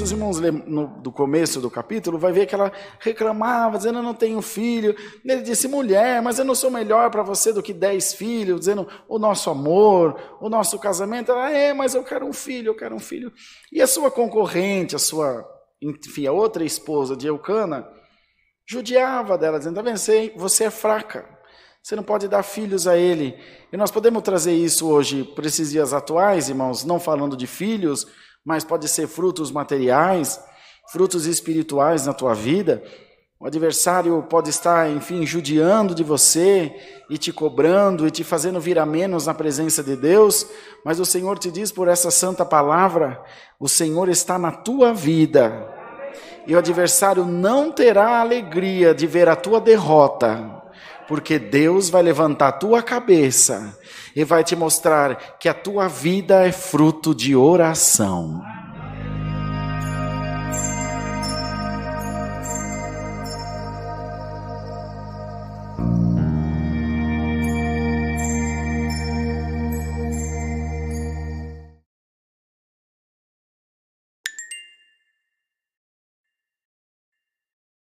se os irmãos no, do começo do capítulo, vai ver que ela reclamava, dizendo: Eu não tenho filho. Ele disse: Mulher, mas eu não sou melhor para você do que dez filhos, dizendo o nosso amor, o nosso casamento. Ela, é, mas eu quero um filho, eu quero um filho. E a sua concorrente, a sua, enfim, a outra esposa de Eucana, judiava dela, dizendo: Tá vendo, você é fraca. Você não pode dar filhos a ele. E nós podemos trazer isso hoje para esses dias atuais, irmãos, não falando de filhos, mas pode ser frutos materiais, frutos espirituais na tua vida. O adversário pode estar, enfim, judiando de você e te cobrando e te fazendo vir a menos na presença de Deus, mas o Senhor te diz por essa santa palavra: o Senhor está na tua vida. E o adversário não terá alegria de ver a tua derrota, porque Deus vai levantar a tua cabeça e vai te mostrar que a tua vida é fruto de oração.